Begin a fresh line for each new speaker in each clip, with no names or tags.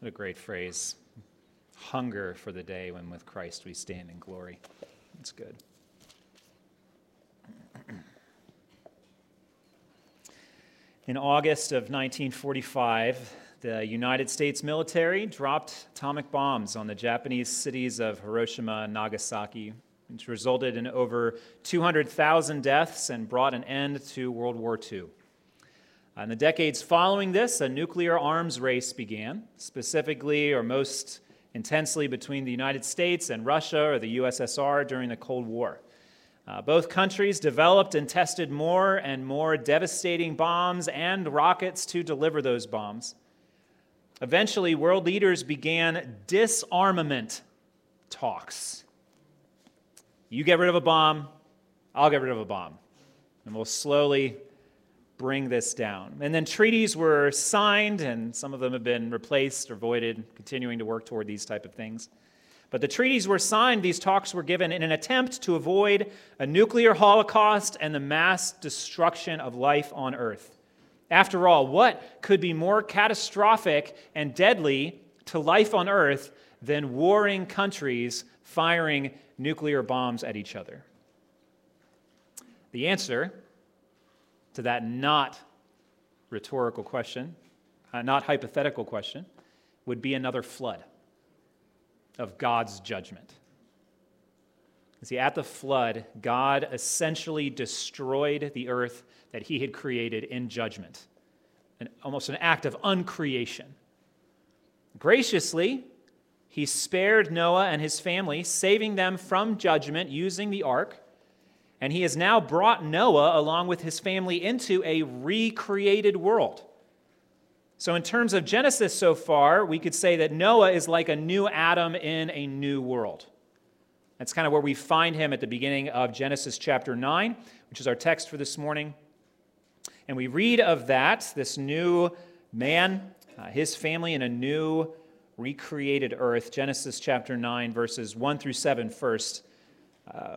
What a great phrase. Hunger for the day when with Christ we stand in glory. That's good. In August of 1945, the United States military dropped atomic bombs on the Japanese cities of Hiroshima and Nagasaki, which resulted in over 200,000 deaths and brought an end to World War II. In the decades following this, a nuclear arms race began, specifically or most intensely between the United States and Russia or the USSR during the Cold War. Uh, both countries developed and tested more and more devastating bombs and rockets to deliver those bombs. Eventually, world leaders began disarmament talks. You get rid of a bomb, I'll get rid of a bomb. And we'll slowly bring this down. And then treaties were signed, and some of them have been replaced or voided, continuing to work toward these type of things. But the treaties were signed, these talks were given in an attempt to avoid a nuclear holocaust and the mass destruction of life on earth. After all, what could be more catastrophic and deadly to life on earth than warring countries firing nuclear bombs at each other? The answer to that not rhetorical question, uh, not hypothetical question, would be another flood of God's judgment. See, at the flood, God essentially destroyed the earth that he had created in judgment, an, almost an act of uncreation. Graciously, he spared Noah and his family, saving them from judgment using the ark. And he has now brought Noah, along with his family, into a recreated world. So, in terms of Genesis so far, we could say that Noah is like a new Adam in a new world. That's kind of where we find him at the beginning of Genesis chapter 9, which is our text for this morning. And we read of that, this new man, uh, his family in a new recreated earth. Genesis chapter 9, verses 1 through 7 first. Uh,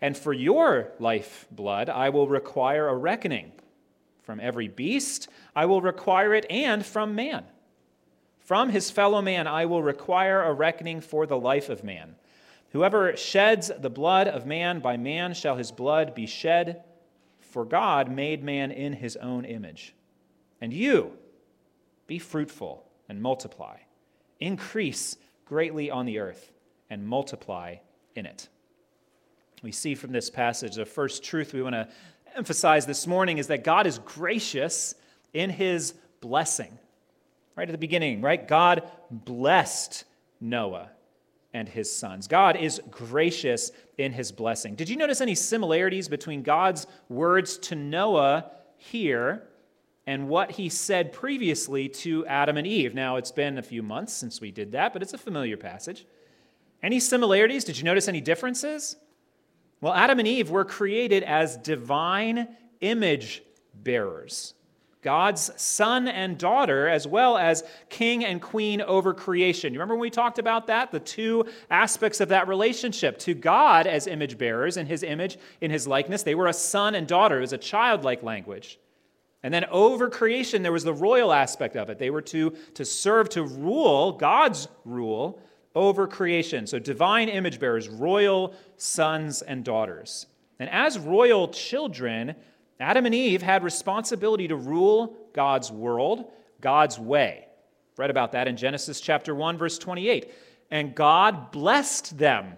and for your life blood, I will require a reckoning. From every beast, I will require it, and from man. From his fellow man, I will require a reckoning for the life of man. Whoever sheds the blood of man, by man shall his blood be shed, for God made man in his own image. And you, be fruitful and multiply, increase greatly on the earth, and multiply in it we see from this passage, the first truth we want to emphasize this morning is that God is gracious in his blessing. Right at the beginning, right? God blessed Noah and his sons. God is gracious in his blessing. Did you notice any similarities between God's words to Noah here and what he said previously to Adam and Eve? Now, it's been a few months since we did that, but it's a familiar passage. Any similarities? Did you notice any differences? Well, Adam and Eve were created as divine image bearers. God's son and daughter, as well as king and queen over creation. You remember when we talked about that? The two aspects of that relationship. To God as image bearers in his image, in his likeness, they were a son and daughter. It was a childlike language. And then over creation, there was the royal aspect of it. They were to, to serve, to rule, God's rule, over creation. So, divine image bearers, royal sons and daughters. And as royal children, Adam and Eve had responsibility to rule God's world, God's way. Read about that in Genesis chapter 1 verse 28. And God blessed them.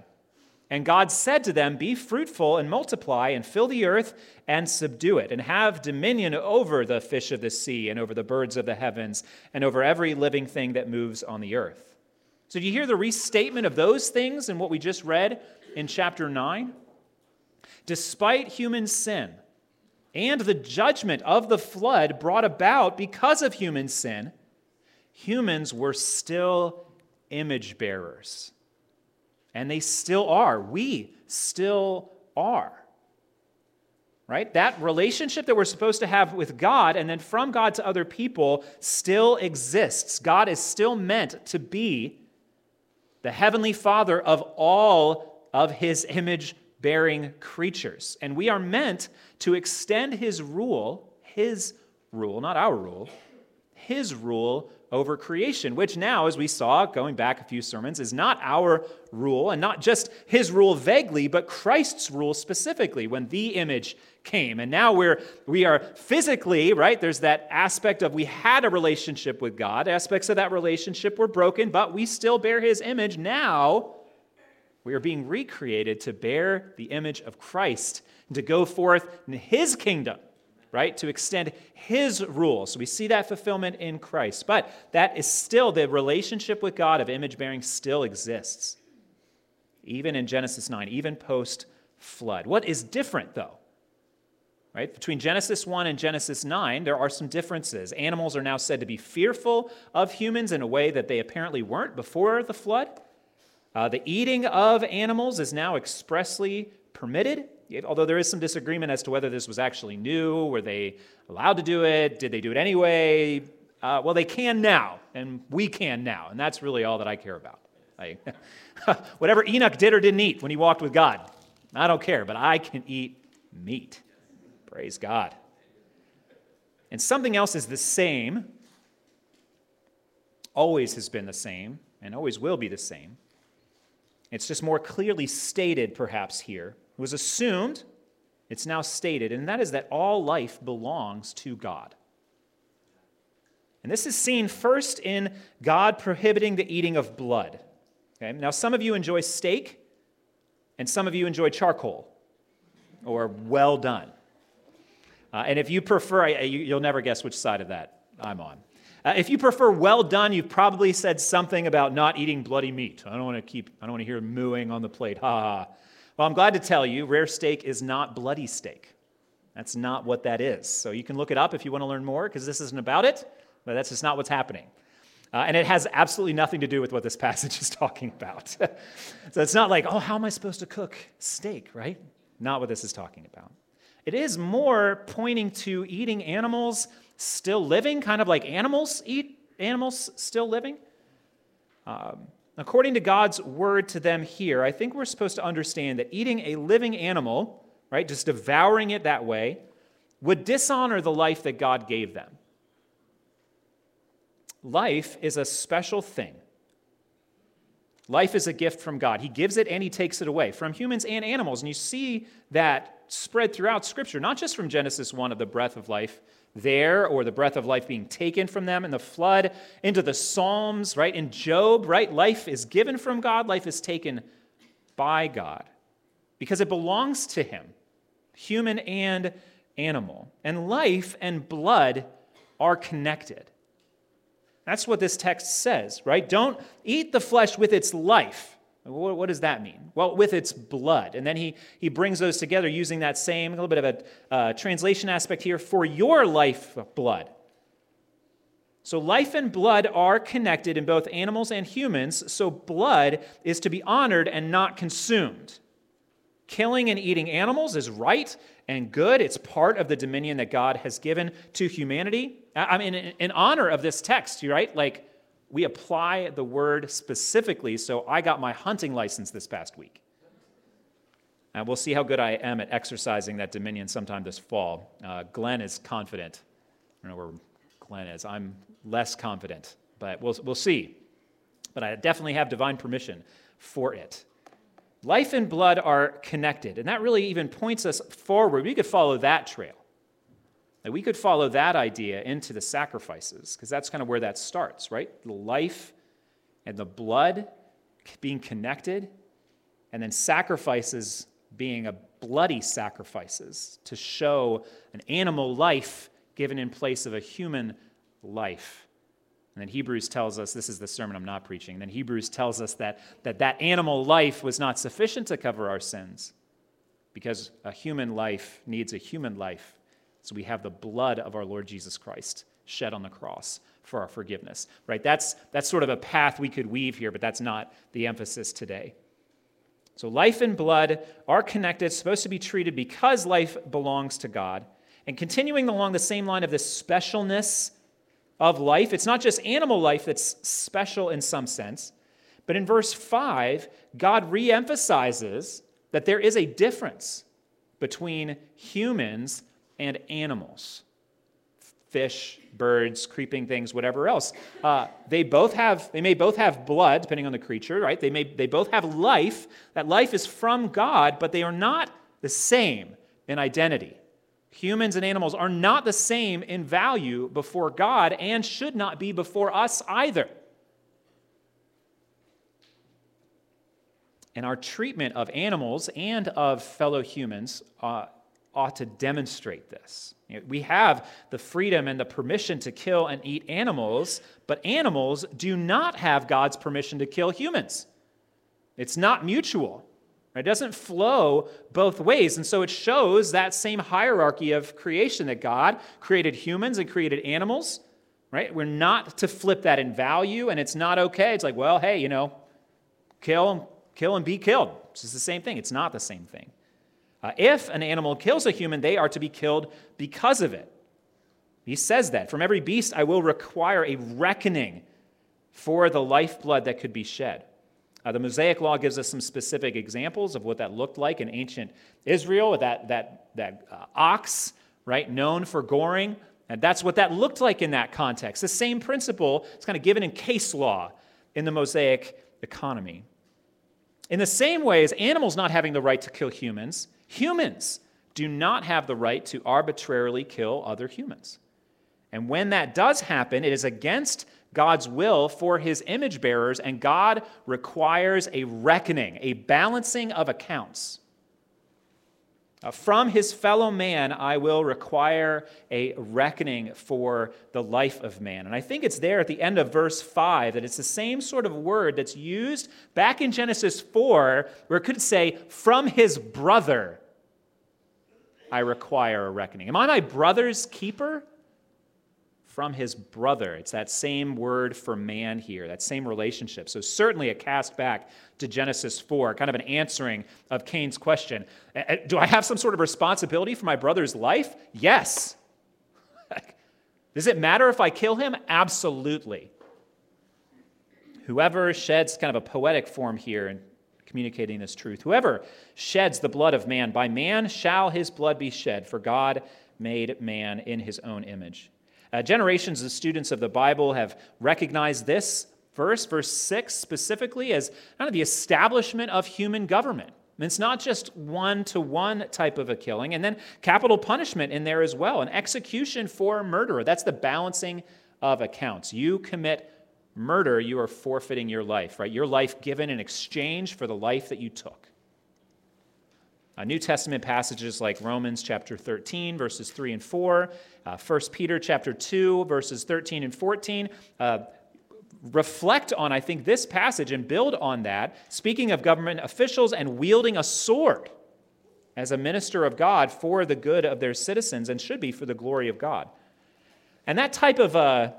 And God said to them, Be fruitful and multiply and fill the earth and subdue it, and have dominion over the fish of the sea and over the birds of the heavens and over every living thing that moves on the earth. So, do you hear the restatement of those things in what we just read in chapter 9? Despite human sin and the judgment of the flood brought about because of human sin, humans were still image bearers. And they still are. We still are. Right? That relationship that we're supposed to have with God and then from God to other people still exists. God is still meant to be the heavenly Father of all of his image bearing creatures. And we are meant to extend his rule, his rule, not our rule, his rule over creation, which now, as we saw going back a few sermons, is not our rule and not just his rule vaguely, but Christ's rule specifically when the image came. And now we're we are physically, right? There's that aspect of we had a relationship with God. Aspects of that relationship were broken, but we still bear his image. Now we are being recreated to bear the image of Christ and to go forth in his kingdom right? To extend his rule. So we see that fulfillment in Christ. But that is still, the relationship with God of image bearing still exists, even in Genesis 9, even post flood. What is different, though? Right? Between Genesis 1 and Genesis 9, there are some differences. Animals are now said to be fearful of humans in a way that they apparently weren't before the flood. Uh, the eating of animals is now expressly permitted although there is some disagreement as to whether this was actually new, were they allowed to do it, did they do it anyway? Uh, well, they can now, and we can now, and that's really all that I care about. I, whatever Enoch did or didn't eat when he walked with God, I don't care, but I can eat meat. Praise God. And something else is the same, always has been the same, and always will be the same. It's just more clearly stated, perhaps, here was assumed, it's now stated, and that is that all life belongs to God. And this is seen first in God prohibiting the eating of blood. Okay? Now, some of you enjoy steak, and some of you enjoy charcoal or well done. Uh, and if you prefer, you, will never guess which side of that I'm on. Uh, if you prefer well done, you've probably said something about not eating bloody meat. I don't want to keep, I don't want to hear mooing on the plate. Ha ha. Well, I'm glad to tell you, rare steak is not bloody steak. That's not what that is. So you can look it up if you want to learn more, because this isn't about it, but that's just not what's happening. Uh, and it has absolutely nothing to do with what this passage is talking about. so it's not like, oh, how am I supposed to cook steak, right? Not what this is talking about. It is more pointing to eating animals still living, kind of like animals eat animals still living. Um, According to God's word to them here, I think we're supposed to understand that eating a living animal, right, just devouring it that way, would dishonor the life that God gave them. Life is a special thing. Life is a gift from God. He gives it and He takes it away from humans and animals. And you see that spread throughout Scripture, not just from Genesis 1 of the breath of life, there or the breath of life being taken from them in the flood into the Psalms, right? In Job, right? Life is given from God, life is taken by God because it belongs to Him, human and animal. And life and blood are connected. That's what this text says, right? Don't eat the flesh with its life what does that mean? Well, with its blood. And then he, he brings those together using that same, a little bit of a uh, translation aspect here, for your life blood. So, life and blood are connected in both animals and humans, so blood is to be honored and not consumed. Killing and eating animals is right and good. It's part of the dominion that God has given to humanity. I mean, in honor of this text, right? Like, we apply the word specifically. So I got my hunting license this past week. And we'll see how good I am at exercising that dominion sometime this fall. Uh, Glenn is confident. I don't know where Glenn is. I'm less confident, but we'll, we'll see. But I definitely have divine permission for it. Life and blood are connected, and that really even points us forward. We could follow that trail. That we could follow that idea into the sacrifices, because that's kind of where that starts, right? The life and the blood being connected, and then sacrifices being a bloody sacrifices to show an animal life given in place of a human life. And then Hebrews tells us this is the sermon I'm not preaching. And then Hebrews tells us that, that that animal life was not sufficient to cover our sins because a human life needs a human life so we have the blood of our Lord Jesus Christ shed on the cross for our forgiveness, right? That's, that's sort of a path we could weave here, but that's not the emphasis today. So, life and blood are connected, supposed to be treated because life belongs to God. And continuing along the same line of this specialness of life, it's not just animal life that's special in some sense, but in verse 5, God reemphasizes that there is a difference between humans and animals fish, birds, creeping things, whatever else. Uh, they both have, they may both have blood, depending on the creature, right? They may, they both have life. That life is from God, but they are not the same in identity. Humans and animals are not the same in value before God and should not be before us either. And our treatment of animals and of fellow humans uh, ought to demonstrate this. We have the freedom and the permission to kill and eat animals, but animals do not have God's permission to kill humans. It's not mutual. It doesn't flow both ways. And so it shows that same hierarchy of creation that God created humans and created animals, right? We're not to flip that in value, and it's not okay. It's like, well, hey, you know, kill, kill and be killed. It's just the same thing. It's not the same thing. Uh, if an animal kills a human, they are to be killed because of it. He says that. From every beast I will require a reckoning for the lifeblood that could be shed. Uh, the Mosaic Law gives us some specific examples of what that looked like in ancient Israel, that, that, that uh, ox, right, known for goring. And that's what that looked like in that context. The same principle is kind of given in case law in the Mosaic economy. In the same way as animals not having the right to kill humans, Humans do not have the right to arbitrarily kill other humans. And when that does happen, it is against God's will for his image bearers, and God requires a reckoning, a balancing of accounts. Uh, from his fellow man, I will require a reckoning for the life of man. And I think it's there at the end of verse 5 that it's the same sort of word that's used back in Genesis 4, where it could say, from his brother, I require a reckoning. Am I my brother's keeper? From his brother. It's that same word for man here, that same relationship. So, certainly a cast back to Genesis 4, kind of an answering of Cain's question Do I have some sort of responsibility for my brother's life? Yes. Does it matter if I kill him? Absolutely. Whoever sheds kind of a poetic form here in communicating this truth. Whoever sheds the blood of man, by man shall his blood be shed, for God made man in his own image. Uh, generations of students of the Bible have recognized this verse, verse 6 specifically, as kind of the establishment of human government. It's not just one to one type of a killing, and then capital punishment in there as well, an execution for a murderer. That's the balancing of accounts. You commit murder, you are forfeiting your life, right? Your life given in exchange for the life that you took. Uh, New Testament passages like Romans chapter 13, verses 3 and 4, uh, 1 Peter chapter 2, verses 13 and 14, uh, reflect on, I think, this passage and build on that, speaking of government officials and wielding a sword as a minister of God for the good of their citizens and should be for the glory of God. And that type of uh,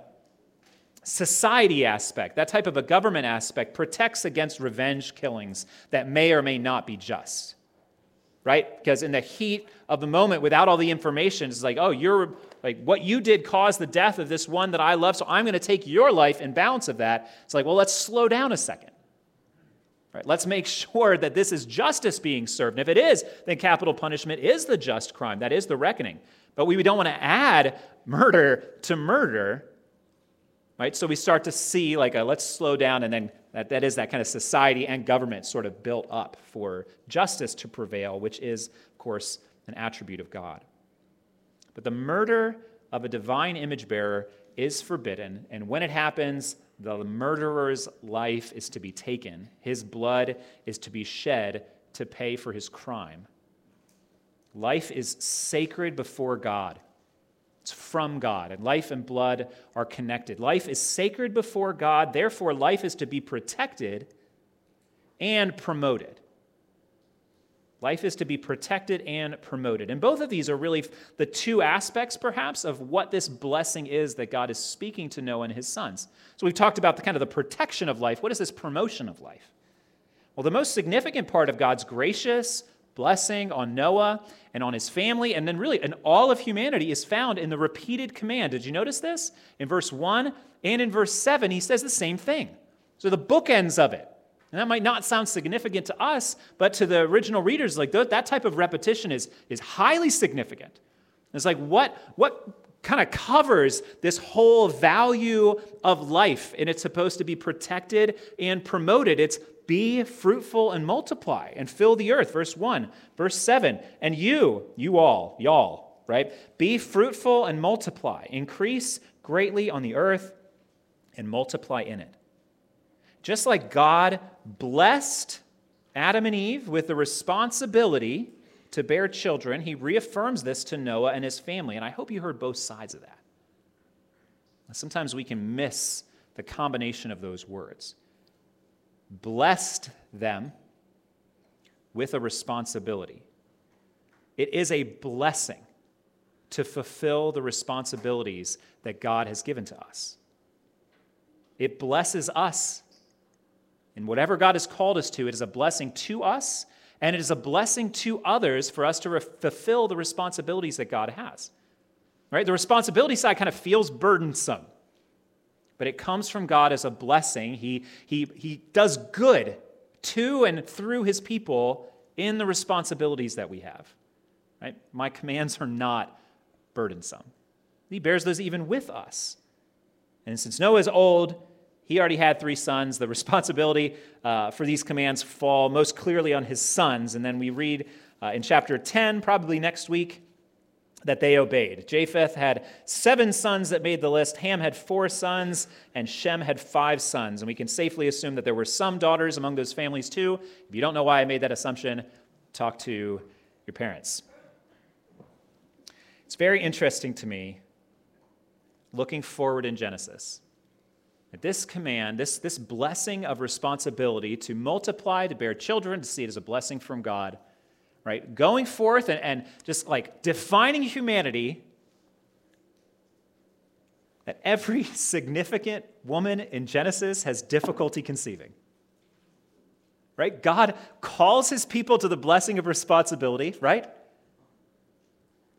society aspect, that type of a government aspect, protects against revenge killings that may or may not be just. Right? Because in the heat of the moment, without all the information, it's like, oh, you're like, what you did caused the death of this one that I love, so I'm going to take your life in balance of that. It's like, well, let's slow down a second. Right? Let's make sure that this is justice being served. And if it is, then capital punishment is the just crime. That is the reckoning. But we don't want to add murder to murder right? So we start to see like a let's slow down, and then that, that is that kind of society and government sort of built up for justice to prevail, which is, of course, an attribute of God. But the murder of a divine image bearer is forbidden, and when it happens, the murderer's life is to be taken, his blood is to be shed to pay for his crime. Life is sacred before God. It's from God, and life and blood are connected. Life is sacred before God, therefore, life is to be protected and promoted. Life is to be protected and promoted. And both of these are really the two aspects, perhaps, of what this blessing is that God is speaking to Noah and his sons. So we've talked about the kind of the protection of life. What is this promotion of life? Well, the most significant part of God's gracious blessing on Noah and on his family, and then really in all of humanity, is found in the repeated command. Did you notice this? In verse 1 and in verse 7, he says the same thing. So the bookends of it. And that might not sound significant to us, but to the original readers, like that type of repetition is, is highly significant. It's like what, what kind of covers this whole value of life, and it's supposed to be protected and promoted. It's be fruitful and multiply and fill the earth. Verse 1. Verse 7. And you, you all, y'all, right? Be fruitful and multiply, increase greatly on the earth and multiply in it. Just like God blessed Adam and Eve with the responsibility to bear children, he reaffirms this to Noah and his family. And I hope you heard both sides of that. Sometimes we can miss the combination of those words. Blessed them with a responsibility. It is a blessing to fulfill the responsibilities that God has given to us. It blesses us and whatever God has called us to, it is a blessing to us, and it is a blessing to others for us to re- fulfill the responsibilities that God has. Right? The responsibility side kind of feels burdensome, but it comes from God as a blessing. He, he, he does good to and through his people in the responsibilities that we have. Right? My commands are not burdensome. He bears those even with us. And since Noah is old, he already had three sons. The responsibility uh, for these commands fall most clearly on his sons. And then we read uh, in chapter 10, probably next week, that they obeyed. Japheth had seven sons that made the list. Ham had four sons, and Shem had five sons. And we can safely assume that there were some daughters among those families too. If you don't know why I made that assumption, talk to your parents. It's very interesting to me looking forward in Genesis this command, this, this blessing of responsibility to multiply, to bear children, to see it as a blessing from God, right? Going forth and, and just like defining humanity, that every significant woman in Genesis has difficulty conceiving. Right? God calls his people to the blessing of responsibility, right?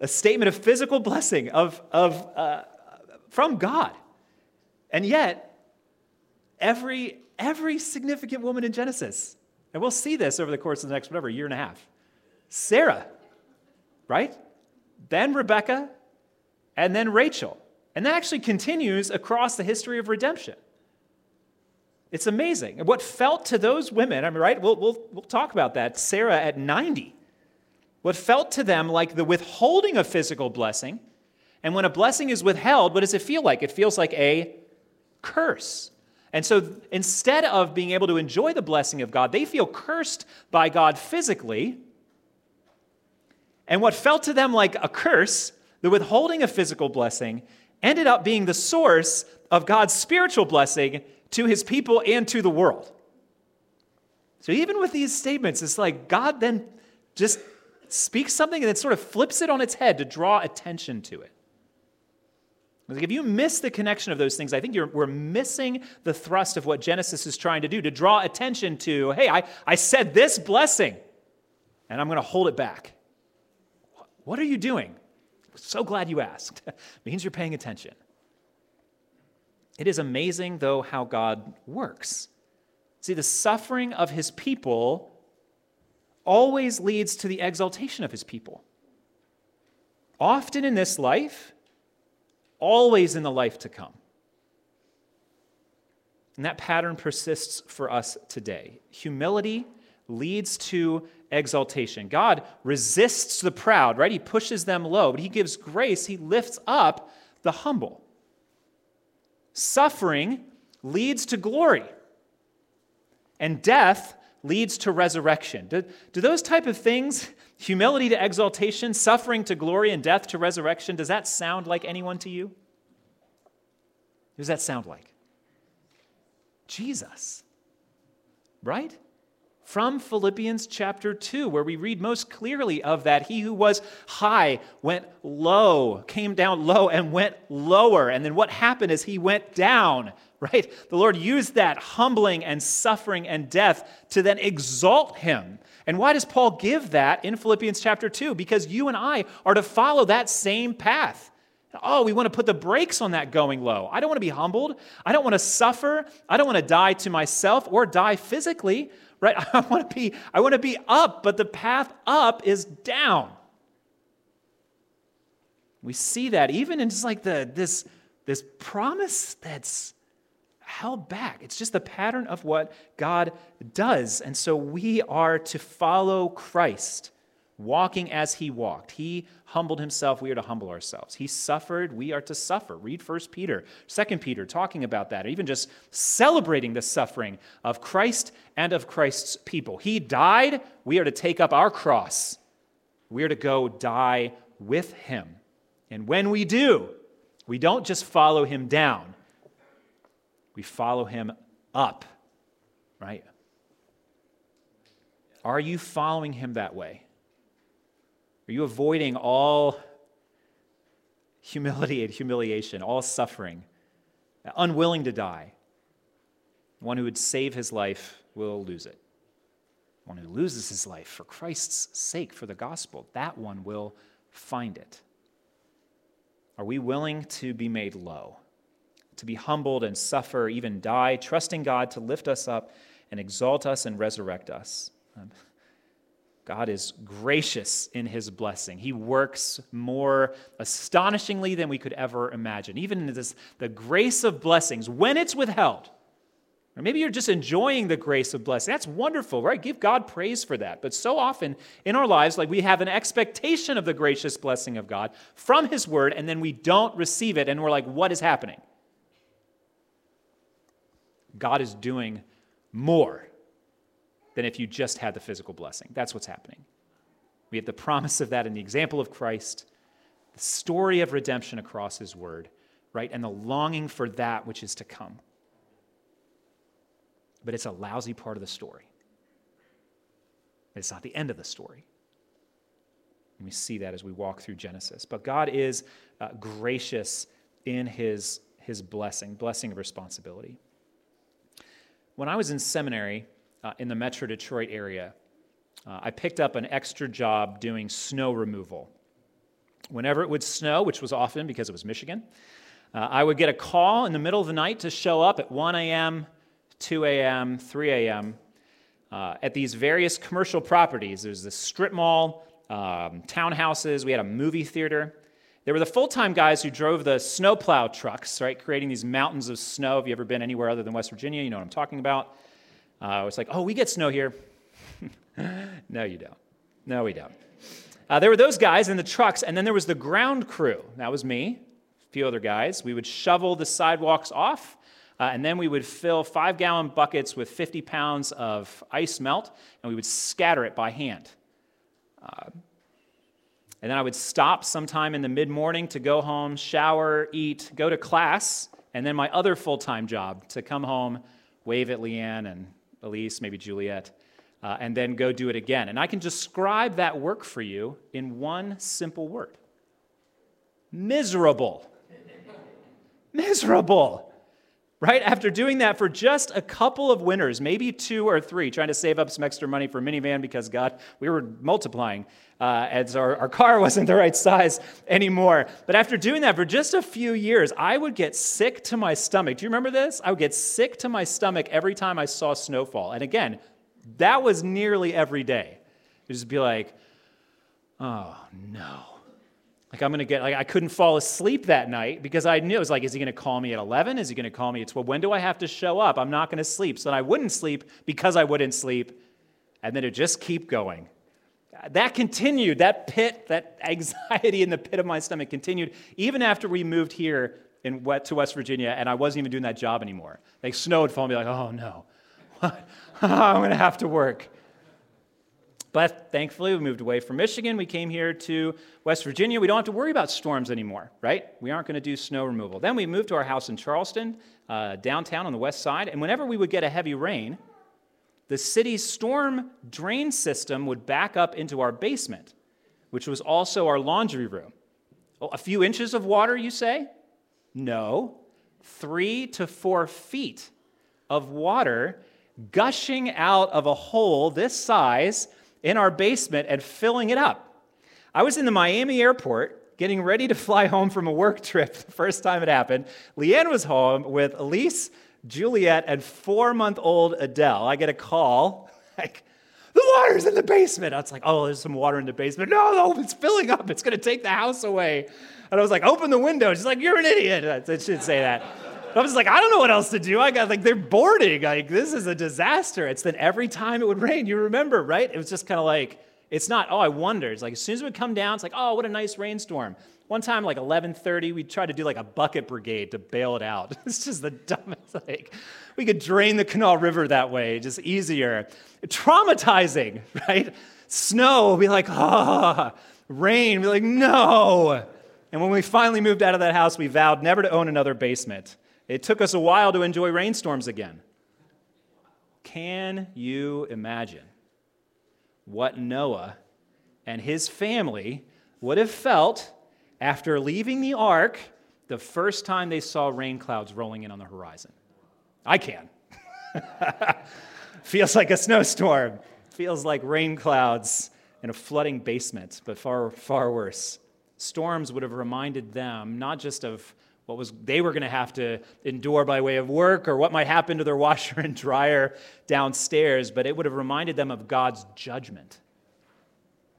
A statement of physical blessing of, of, uh, from God. And yet, every, every significant woman in Genesis. And we'll see this over the course of the next, whatever, year and a half. Sarah, right? Then Rebecca, and then Rachel. And that actually continues across the history of redemption. It's amazing. And what felt to those women, I mean, right? We'll, we'll, we'll talk about that. Sarah at 90. What felt to them like the withholding of physical blessing. And when a blessing is withheld, what does it feel like? It feels like a curse. And so instead of being able to enjoy the blessing of God, they feel cursed by God physically. And what felt to them like a curse, the withholding of physical blessing, ended up being the source of God's spiritual blessing to his people and to the world. So even with these statements, it's like God then just speaks something and then sort of flips it on its head to draw attention to it. Like if you miss the connection of those things, I think we're missing the thrust of what Genesis is trying to do to draw attention to, hey, I, I said this blessing, and I'm going to hold it back. What are you doing? So glad you asked. means you're paying attention. It is amazing, though, how God works. See, the suffering of his people always leads to the exaltation of his people. Often in this life, always in the life to come. And that pattern persists for us today. Humility leads to exaltation. God resists the proud, right? He pushes them low, but He gives grace, He lifts up the humble. Suffering leads to glory, and death leads to resurrection. Do, do those type of things, humility to exaltation, suffering to glory, and death to resurrection, does that sound like anyone to you? Who does that sound like? Jesus. Right? From Philippians chapter 2, where we read most clearly of that. He who was high went low, came down low, and went lower. And then what happened is he went down, right? The Lord used that humbling and suffering and death to then exalt him. And why does Paul give that in Philippians chapter 2? Because you and I are to follow that same path. Oh, we want to put the brakes on that going low. I don't want to be humbled. I don't want to suffer. I don't want to die to myself or die physically right? I want to be, I want to be up, but the path up is down. We see that even in just like the this this promise that's held back. It's just the pattern of what God does. And so we are to follow Christ walking as he walked. He humbled himself, we are to humble ourselves. He suffered, we are to suffer. Read 1 Peter, 2 Peter, talking about that, even just celebrating the suffering of Christ and of Christ's people. He died, we are to take up our cross. We are to go die with him. And when we do, we don't just follow him down, we follow him up, right? Are you following him that way? Are you avoiding all humility and humiliation, all suffering, unwilling to die? One who would save his life will lose it. One who loses his life for Christ's sake, for the gospel, that one will find it. Are we willing to be made low, to be humbled and suffer, even die, trusting God to lift us up and exalt us and resurrect us? Um, God is gracious in his blessing. He works more astonishingly than we could ever imagine. Even in this, the grace of blessings, when it's withheld, or maybe you're just enjoying the grace of blessing. That's wonderful, right? Give God praise for that. But so often in our lives, like we have an expectation of the gracious blessing of God from His Word, and then we don't receive it, and we're like, what is happening? God is doing more than if you just had the physical blessing. That's what's happening. We have the promise of that in the example of Christ, the story of redemption across his word, right? And the longing for that which is to come. But it's a lousy part of the story. It's not the end of the story. And we see that as we walk through Genesis. But God is uh, gracious in his, his blessing, blessing of responsibility. When I was in seminary, uh, in the Metro Detroit area, uh, I picked up an extra job doing snow removal. Whenever it would snow, which was often because it was Michigan, uh, I would get a call in the middle of the night to show up at 1 a.m., 2 a.m., 3 a.m. Uh, at these various commercial properties. There's the strip mall, um, townhouses, we had a movie theater. There were the full time guys who drove the snowplow trucks, right, creating these mountains of snow. If you ever been anywhere other than West Virginia, you know what I'm talking about. Uh, it's like, oh, we get snow here. no, you don't. No, we don't. Uh, there were those guys in the trucks, and then there was the ground crew. That was me, a few other guys. We would shovel the sidewalks off, uh, and then we would fill five gallon buckets with 50 pounds of ice melt, and we would scatter it by hand. Uh, and then I would stop sometime in the mid morning to go home, shower, eat, go to class, and then my other full time job to come home, wave at Leanne, and Elise, maybe Juliet, uh, and then go do it again. And I can describe that work for you in one simple word miserable. miserable. Right? After doing that for just a couple of winters, maybe two or three, trying to save up some extra money for a minivan because God, we were multiplying uh, as our, our car wasn't the right size anymore. But after doing that for just a few years, I would get sick to my stomach. Do you remember this? I would get sick to my stomach every time I saw snowfall. And again, that was nearly every day. It'd just be like, oh no. Like I'm gonna get like I couldn't fall asleep that night because I knew it was like, is he gonna call me at 11? Is he gonna call me at 12? When do I have to show up? I'm not gonna sleep. So I wouldn't sleep because I wouldn't sleep, and then it just keep going that continued, that pit, that anxiety in the pit of my stomach continued even after we moved here in, to West Virginia and I wasn't even doing that job anymore. Like snow would fall and be like, oh no, what? I'm to have to work. But thankfully, we moved away from Michigan. We came here to West Virginia. We don't have to worry about storms anymore, right? We aren't going to do snow removal. Then we moved to our house in Charleston, uh, downtown on the west side. And whenever we would get a heavy rain, the city's storm drain system would back up into our basement, which was also our laundry room. Oh, a few inches of water, you say? No, three to four feet of water gushing out of a hole this size in our basement and filling it up. I was in the Miami airport getting ready to fly home from a work trip the first time it happened. Leanne was home with Elise Juliet and four month old Adele. I get a call, like, the water's in the basement. I was like, oh, there's some water in the basement. No, no, it's filling up. It's going to take the house away. And I was like, open the window. She's like, you're an idiot. I should say that. I was like, I don't know what else to do. I got like, they're boarding. Like, this is a disaster. It's then every time it would rain, you remember, right? It was just kind of like, it's not, oh, I wonder. It's like, as soon as it would come down, it's like, oh, what a nice rainstorm. One time, like 11:30, we tried to do like a bucket brigade to bail it out. It's just the dumbest. Like, we could drain the Kanawha River that way, just easier. Traumatizing, right? Snow, be like, ah. Oh. Rain, be like, no. And when we finally moved out of that house, we vowed never to own another basement. It took us a while to enjoy rainstorms again. Can you imagine what Noah and his family would have felt after leaving the ark the first time they saw rain clouds rolling in on the horizon. I can. Feels like a snowstorm. Feels like rain clouds in a flooding basement, but far, far worse. Storms would have reminded them not just of what was they were going to have to endure by way of work or what might happen to their washer and dryer downstairs, but it would have reminded them of God's judgment.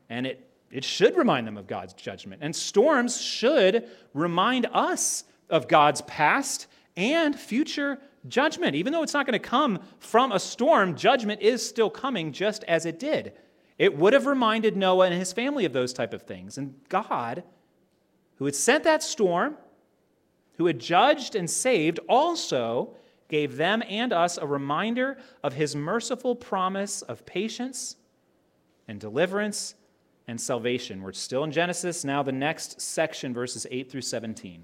And it it should remind them of God's judgment. And storms should remind us of God's past and future judgment. Even though it's not going to come from a storm, judgment is still coming just as it did. It would have reminded Noah and his family of those type of things. And God, who had sent that storm, who had judged and saved, also gave them and us a reminder of his merciful promise of patience and deliverance and salvation. We're still in Genesis, now the next section, verses 8 through 17.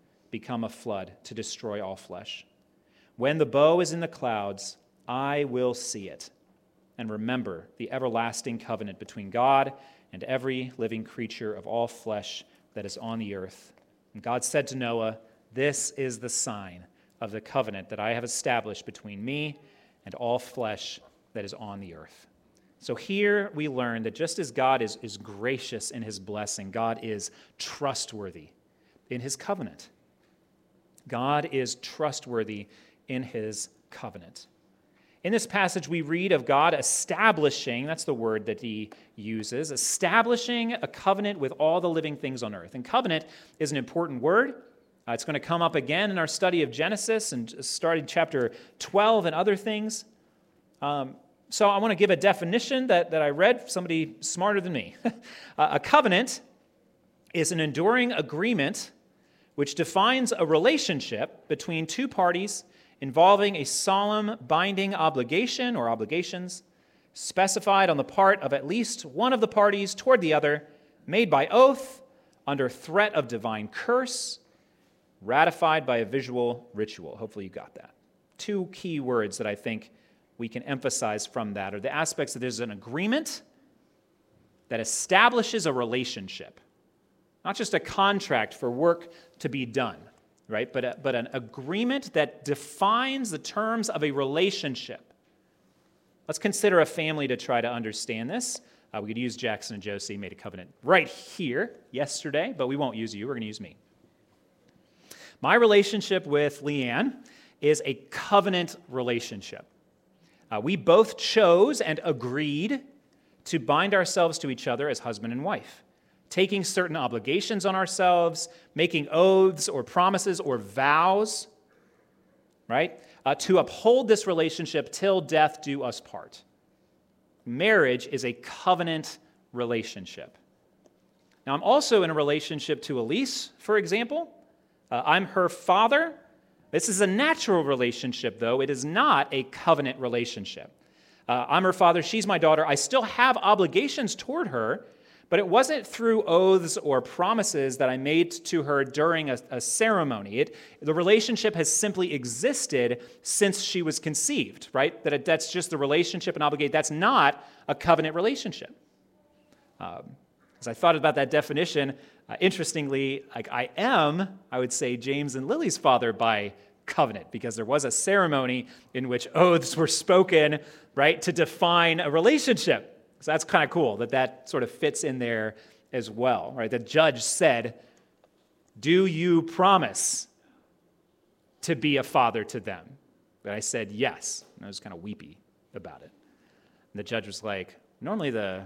become a flood to destroy all flesh. When the bow is in the clouds, I will see it and remember the everlasting covenant between God and every living creature of all flesh that is on the earth. And God said to Noah, This is the sign of the covenant that I have established between me and all flesh that is on the earth. So here we learn that just as God is, is gracious in his blessing, God is trustworthy in his covenant. God is trustworthy in his covenant. In this passage, we read of God establishing, that's the word that he uses, establishing a covenant with all the living things on earth. And covenant is an important word. Uh, it's going to come up again in our study of Genesis and starting chapter 12 and other things. Um, so I want to give a definition that, that I read, somebody smarter than me. a covenant is an enduring agreement which defines a relationship between two parties involving a solemn binding obligation or obligations specified on the part of at least one of the parties toward the other, made by oath, under threat of divine curse, ratified by a visual ritual. Hopefully, you got that. Two key words that I think we can emphasize from that are the aspects that there's an agreement that establishes a relationship, not just a contract for work to be done, right? But, a, but an agreement that defines the terms of a relationship. Let's consider a family to try to understand this. Uh, we could use Jackson and Josie, made a covenant right here yesterday, but we won't use you. We're going to use me. My relationship with Leanne is a covenant relationship. Uh, we both chose and agreed to bind ourselves to each other as husband and wife, taking certain obligations on ourselves, making oaths or promises or vows, right? Uh, to uphold this relationship till death do us part. Marriage is a covenant relationship. Now, I'm also in a relationship to Elise, for example. Uh, I'm her father, this is a natural relationship, though. It is not a covenant relationship. Uh, I'm her father, she's my daughter. I still have obligations toward her, but it wasn't through oaths or promises that I made to her during a, a ceremony. It, the relationship has simply existed since she was conceived, right? That it, that's just the relationship and obligate. That's not a covenant relationship. Um, as I thought about that definition, uh, interestingly, like I am, I would say, James and Lily's father by covenant, because there was a ceremony in which oaths were spoken, right, to define a relationship. So that's kind of cool that that sort of fits in there as well, right? The judge said, Do you promise to be a father to them? And I said, Yes. And I was kind of weepy about it. And the judge was like, Normally the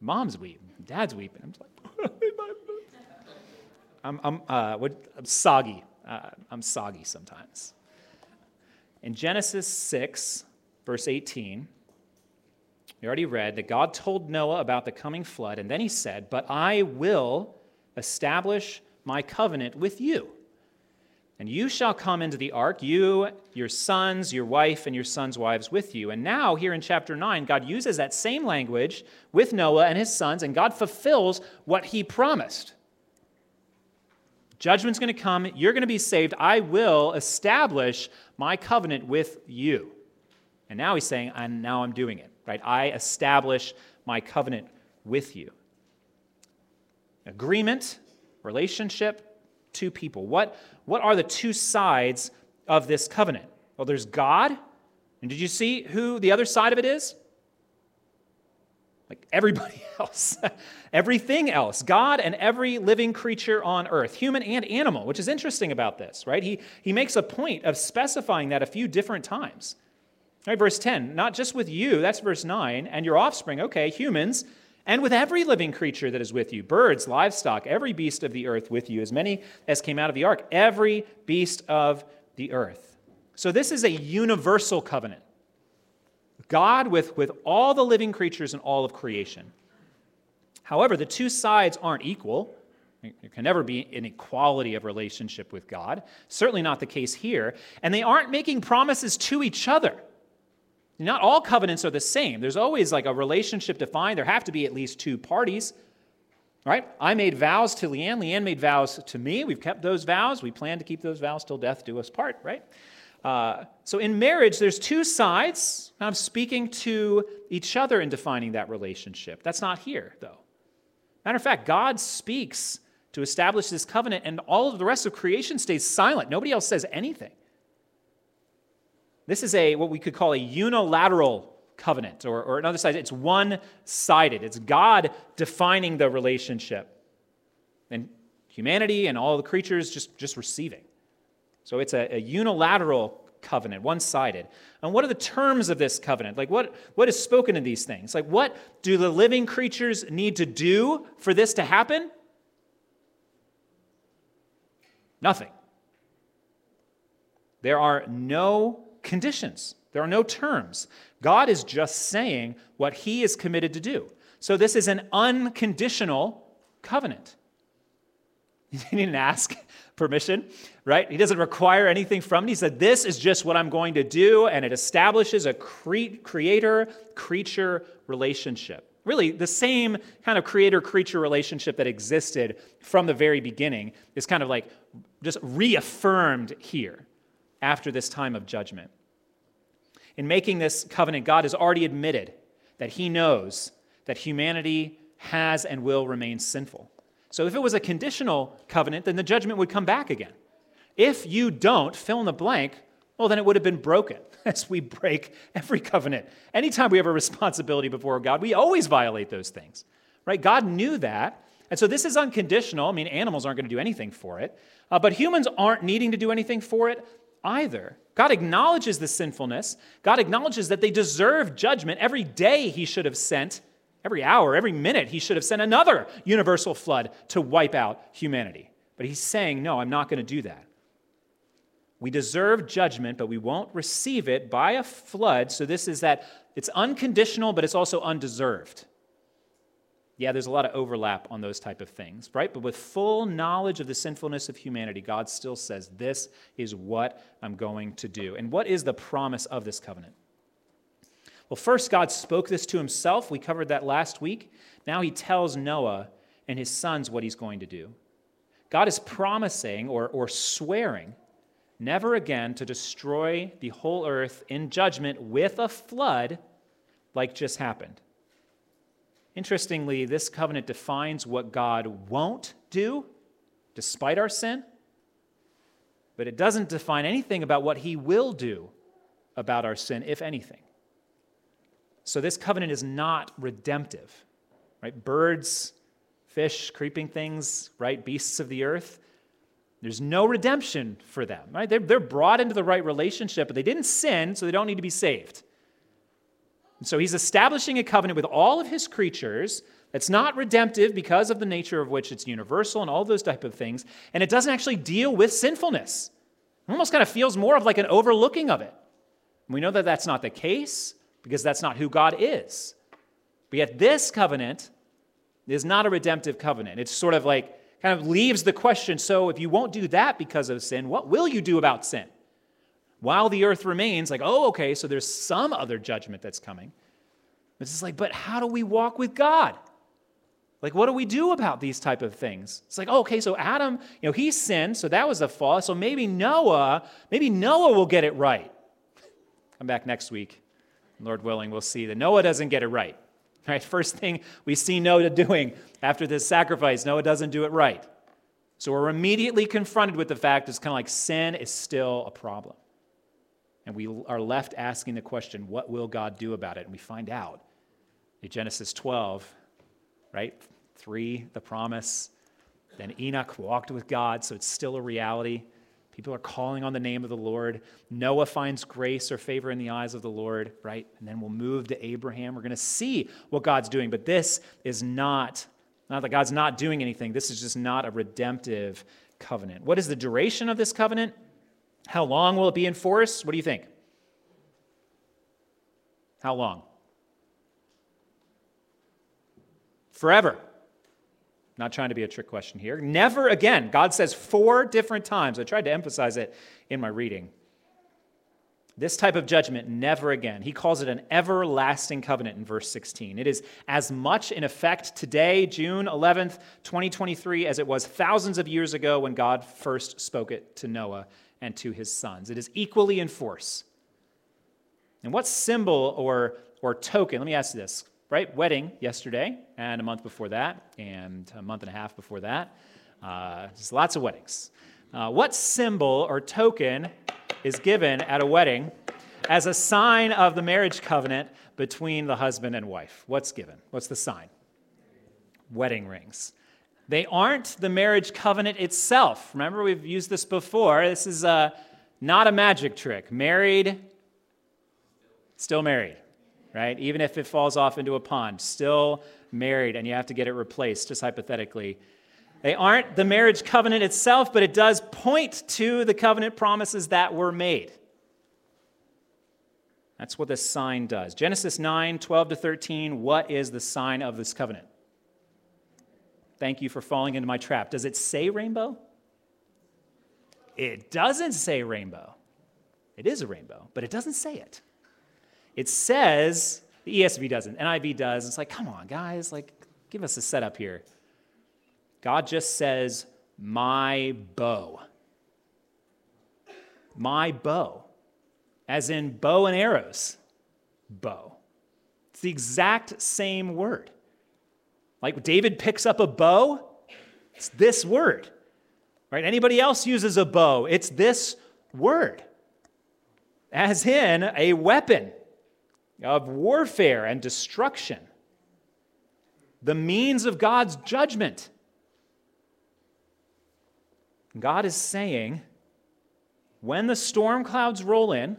moms weep, dad's weeping. I'm like, I'm, I'm, uh, what, I'm soggy. Uh, I'm soggy sometimes. In Genesis 6, verse 18, we already read that God told Noah about the coming flood, and then he said, But I will establish my covenant with you. And you shall come into the ark, you, your sons, your wife, and your sons' wives with you. And now, here in chapter 9, God uses that same language with Noah and his sons, and God fulfills what he promised. Judgment's going to come. You're going to be saved. I will establish my covenant with you. And now he's saying, and now I'm doing it, right? I establish my covenant with you. Agreement, relationship, two people. What, what are the two sides of this covenant? Well, there's God. And did you see who the other side of it is? like everybody else, everything else, God and every living creature on earth, human and animal, which is interesting about this, right? He, he makes a point of specifying that a few different times. Right, verse 10, not just with you, that's verse 9, and your offspring, okay, humans, and with every living creature that is with you birds, livestock, every beast of the earth with you, as many as came out of the ark, every beast of the earth. So this is a universal covenant. God with, with all the living creatures and all of creation. However, the two sides aren't equal. There can never be an equality of relationship with God. Certainly not the case here. And they aren't making promises to each other. Not all covenants are the same. There's always like a relationship defined. There have to be at least two parties. Right? I made vows to Leanne. Leanne made vows to me. We've kept those vows. We plan to keep those vows till death do us part, right? Uh, so in marriage, there's two sides kind of speaking to each other and defining that relationship. That's not here, though. Matter of fact, God speaks to establish this covenant, and all of the rest of creation stays silent. Nobody else says anything. This is a what we could call a unilateral covenant, or, or another side, it's one-sided. It's God defining the relationship, and humanity and all the creatures just, just receiving. So it's a, a unilateral covenant, one sided. And what are the terms of this covenant? Like, what, what is spoken in these things? Like, what do the living creatures need to do for this to happen? Nothing. There are no conditions, there are no terms. God is just saying what he is committed to do. So, this is an unconditional covenant. You didn't ask permission, right? He doesn't require anything from it. He said, This is just what I'm going to do, and it establishes a cre- creator creature relationship. Really, the same kind of creator creature relationship that existed from the very beginning is kind of like just reaffirmed here after this time of judgment. In making this covenant, God has already admitted that He knows that humanity has and will remain sinful. So if it was a conditional covenant, then the judgment would come back again. If you don't fill in the blank, well, then it would have been broken. as we break every covenant. Anytime we have a responsibility before God, we always violate those things, right? God knew that. And so this is unconditional. I mean, animals aren't going to do anything for it, uh, but humans aren't needing to do anything for it either. God acknowledges the sinfulness. God acknowledges that they deserve judgment. Every day he should have sent, every hour, every minute, he should have sent another universal flood to wipe out humanity. But he's saying, no, I'm not going to do that. We deserve judgment, but we won't receive it by a flood. So this is that it's unconditional, but it's also undeserved. Yeah, there's a lot of overlap on those type of things, right? But with full knowledge of the sinfulness of humanity, God still says, This is what I'm going to do. And what is the promise of this covenant? Well, first, God spoke this to himself. We covered that last week. Now he tells Noah and his sons what he's going to do. God is promising or, or swearing never again to destroy the whole earth in judgment with a flood like just happened. Interestingly, this covenant defines what God won't do despite our sin, but it doesn't define anything about what he will do about our sin, if anything. So this covenant is not redemptive, right? Birds, fish, creeping things, right? Beasts of the earth. There's no redemption for them, right? They're, they're brought into the right relationship, but they didn't sin, so they don't need to be saved. And so he's establishing a covenant with all of his creatures that's not redemptive because of the nature of which it's universal and all those type of things. And it doesn't actually deal with sinfulness. It almost kind of feels more of like an overlooking of it. And we know that that's not the case because that's not who God is. But yet, this covenant is not a redemptive covenant. It's sort of like, kind of leaves the question so if you won't do that because of sin, what will you do about sin? While the earth remains, like, oh, okay, so there's some other judgment that's coming. It's just like, but how do we walk with God? Like, what do we do about these type of things? It's like, oh, okay, so Adam, you know, he sinned, so that was a fall. So maybe Noah, maybe Noah will get it right. Come back next week. Lord willing, we'll see that Noah doesn't get it right. Right? First thing we see Noah doing after this sacrifice, Noah doesn't do it right. So we're immediately confronted with the fact it's kind of like sin is still a problem. And we are left asking the question, what will God do about it? And we find out in Genesis 12, right? Three, the promise. Then Enoch walked with God, so it's still a reality. People are calling on the name of the Lord. Noah finds grace or favor in the eyes of the Lord, right? And then we'll move to Abraham. We're going to see what God's doing, but this is not, not that God's not doing anything. This is just not a redemptive covenant. What is the duration of this covenant? How long will it be in force? What do you think? How long? Forever. Not trying to be a trick question here. Never again. God says four different times. I tried to emphasize it in my reading. This type of judgment, never again. He calls it an everlasting covenant in verse 16. It is as much in effect today, June 11th, 2023, as it was thousands of years ago when God first spoke it to Noah and to his sons. It is equally in force. And what symbol or, or token, let me ask you this, right? Wedding yesterday, and a month before that, and a month and a half before that. Uh, just lots of weddings. Uh, what symbol or token is given at a wedding as a sign of the marriage covenant between the husband and wife? What's given? What's the sign? Wedding rings. They aren't the marriage covenant itself. Remember, we've used this before. This is uh, not a magic trick. Married, still married, right? Even if it falls off into a pond, still married, and you have to get it replaced, just hypothetically. They aren't the marriage covenant itself, but it does point to the covenant promises that were made. That's what this sign does. Genesis 9, 12 to 13. What is the sign of this covenant? Thank you for falling into my trap. Does it say rainbow? It doesn't say rainbow. It is a rainbow, but it doesn't say it. It says, the ESV doesn't, NIV does. It's like, come on, guys, like, give us a setup here. God just says, my bow. My bow, as in bow and arrows, bow. It's the exact same word. Like David picks up a bow, it's this word. Right? Anybody else uses a bow, it's this word. as in a weapon of warfare and destruction, the means of God's judgment. God is saying, when the storm clouds roll in,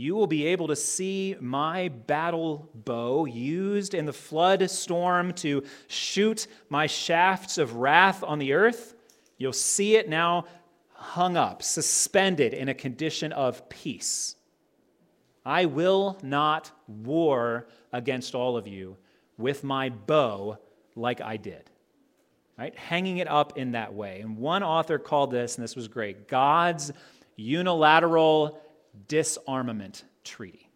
you will be able to see my battle bow used in the flood storm to shoot my shafts of wrath on the earth. You'll see it now hung up, suspended in a condition of peace. I will not war against all of you with my bow like I did. Right? Hanging it up in that way. And one author called this, and this was great God's unilateral disarmament treaty.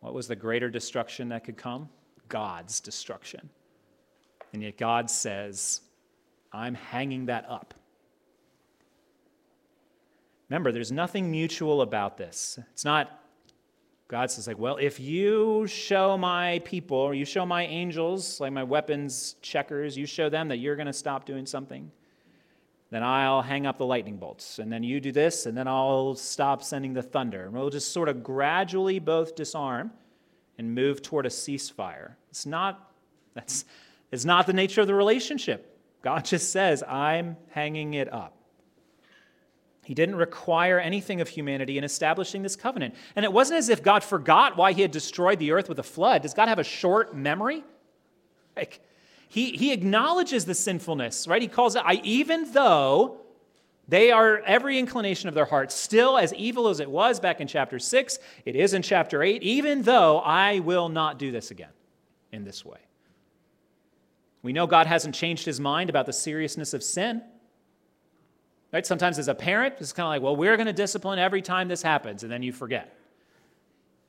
What was the greater destruction that could come? God's destruction. And yet God says, I'm hanging that up. Remember, there's nothing mutual about this. It's not, God says, like, well, if you show my people, or you show my angels, like my weapons checkers, you show them that you're going to stop doing something, then I'll hang up the lightning bolts. And then you do this, and then I'll stop sending the thunder. And we'll just sort of gradually both disarm and move toward a ceasefire. It's not, that's, it's not the nature of the relationship. God just says, I'm hanging it up. He didn't require anything of humanity in establishing this covenant. And it wasn't as if God forgot why he had destroyed the earth with a flood. Does God have a short memory? Like, he, he acknowledges the sinfulness, right? He calls it, I, even though they are every inclination of their heart, still as evil as it was back in chapter 6, it is in chapter 8, even though I will not do this again in this way. We know God hasn't changed his mind about the seriousness of sin. Right? Sometimes as a parent, it's kind of like, well, we're going to discipline every time this happens, and then you forget.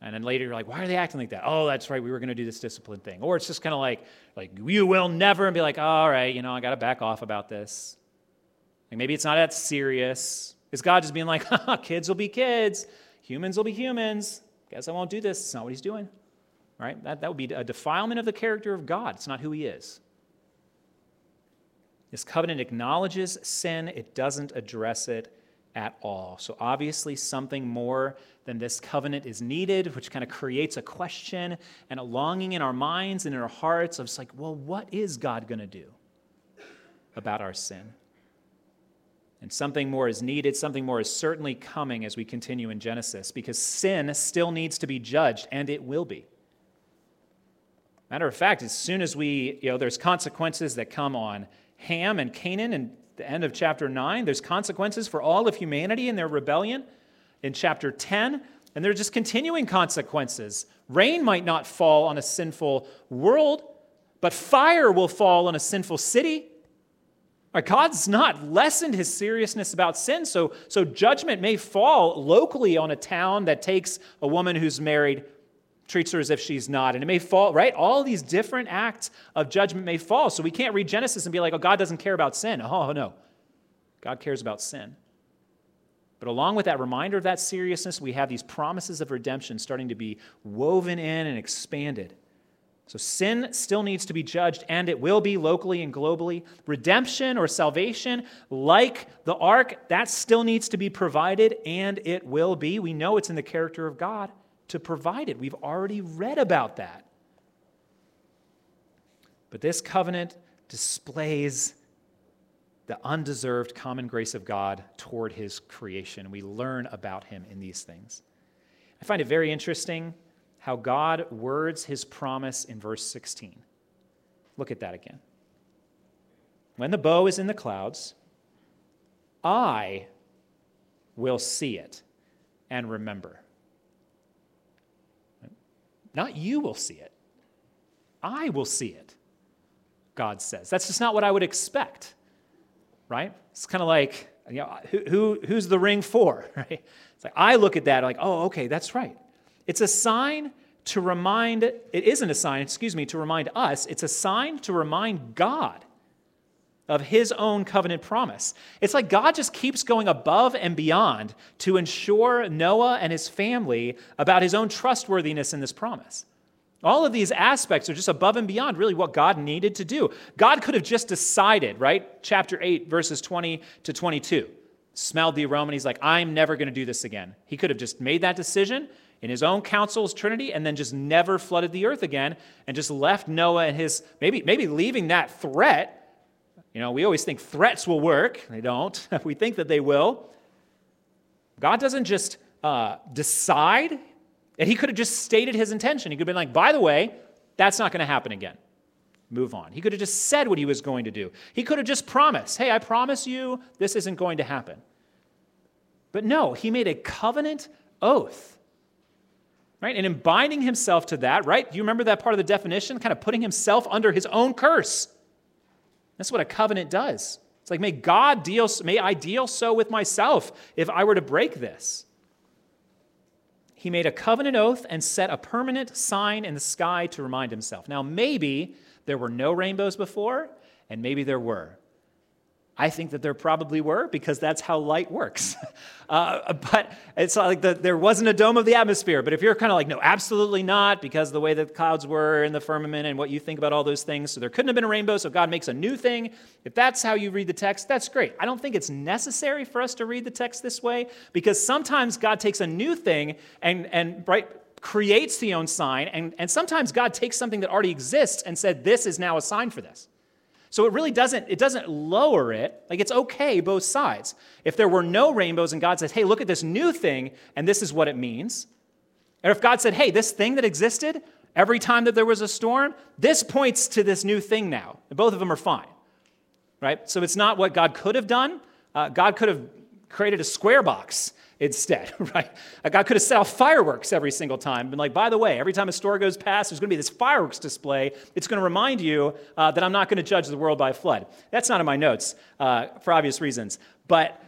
And then later you're like, why are they acting like that? Oh, that's right, we were going to do this discipline thing. Or it's just kind of like, like you will never, and be like, all right, you know, I got to back off about this. Like maybe it's not that serious. Is God just being like, kids will be kids, humans will be humans. Guess I won't do this. It's not what he's doing. Right? That, that would be a defilement of the character of God. It's not who he is. This covenant acknowledges sin, it doesn't address it at all. So, obviously, something more than this covenant is needed, which kind of creates a question and a longing in our minds and in our hearts of, like, well, what is God going to do about our sin? And something more is needed. Something more is certainly coming as we continue in Genesis because sin still needs to be judged, and it will be. Matter of fact, as soon as we, you know, there's consequences that come on Ham and Canaan in the end of chapter 9. There's consequences for all of humanity in their rebellion in chapter 10. And they're just continuing consequences. Rain might not fall on a sinful world, but fire will fall on a sinful city. Uh, God's not lessened his seriousness about sin, so, so judgment may fall locally on a town that takes a woman who's married treats her as if she's not. And it may fall, right? All these different acts of judgment may fall. So we can't read Genesis and be like, oh, God doesn't care about sin. Oh, no. God cares about sin. But along with that reminder of that seriousness, we have these promises of redemption starting to be woven in and expanded. So sin still needs to be judged, and it will be locally and globally. Redemption or salvation, like the ark, that still needs to be provided, and it will be. We know it's in the character of God to provide it. We've already read about that. But this covenant displays the undeserved common grace of God toward his creation. We learn about him in these things. I find it very interesting how God words his promise in verse 16. Look at that again. When the bow is in the clouds, I will see it and remember. Not you will see it, I will see it, God says. That's just not what I would expect, right? It's kind of like, you know, who, who, who's the ring for, right? It's like, I look at that, like, oh, okay, that's right. It's a sign to remind, it isn't a sign, excuse me, to remind us, it's a sign to remind God of his own covenant promise. It's like God just keeps going above and beyond to ensure Noah and his family about his own trustworthiness in this promise. All of these aspects are just above and beyond really what God needed to do. God could have just decided, right? Chapter 8, verses 20 to 22. smelled the aroma, and he's like, I'm never going to do this again. He could have just made that decision in his own council's Trinity and then just never flooded the earth again and just left Noah and his, maybe, maybe leaving that threat. You know, we always think threats will work. They don't. we think that they will. God doesn't just uh, decide, and he could have just stated his intention. He could have been like, by the way, that's not going to happen again move on. He could have just said what he was going to do. He could have just promised, hey, I promise you this isn't going to happen. But no, he made a covenant oath. Right? And in binding himself to that, right? Do you remember that part of the definition? Kind of putting himself under his own curse. That's what a covenant does. It's like, may God deal, may I deal so with myself if I were to break this. He made a covenant oath and set a permanent sign in the sky to remind himself. Now, maybe there were no rainbows before, and maybe there were. I think that there probably were because that's how light works. uh, but it's like the, there wasn't a dome of the atmosphere. But if you're kind of like, no, absolutely not, because the way that the clouds were in the firmament and what you think about all those things, so there couldn't have been a rainbow, so God makes a new thing. If that's how you read the text, that's great. I don't think it's necessary for us to read the text this way because sometimes God takes a new thing and, and right, creates the own sign, and, and sometimes God takes something that already exists and said, This is now a sign for this. So it really doesn't, it doesn't lower it. Like it's okay both sides. If there were no rainbows and God says, hey, look at this new thing, and this is what it means. Or if God said, hey, this thing that existed, every time that there was a storm, this points to this new thing now. And Both of them are fine. Right? So it's not what God could have done. Uh, God could have created a square box instead, right? God could have set off fireworks every single time. Been like, by the way, every time a store goes past, there's going to be this fireworks display. It's going to remind you uh, that I'm not going to judge the world by a flood. That's not in my notes uh, for obvious reasons. But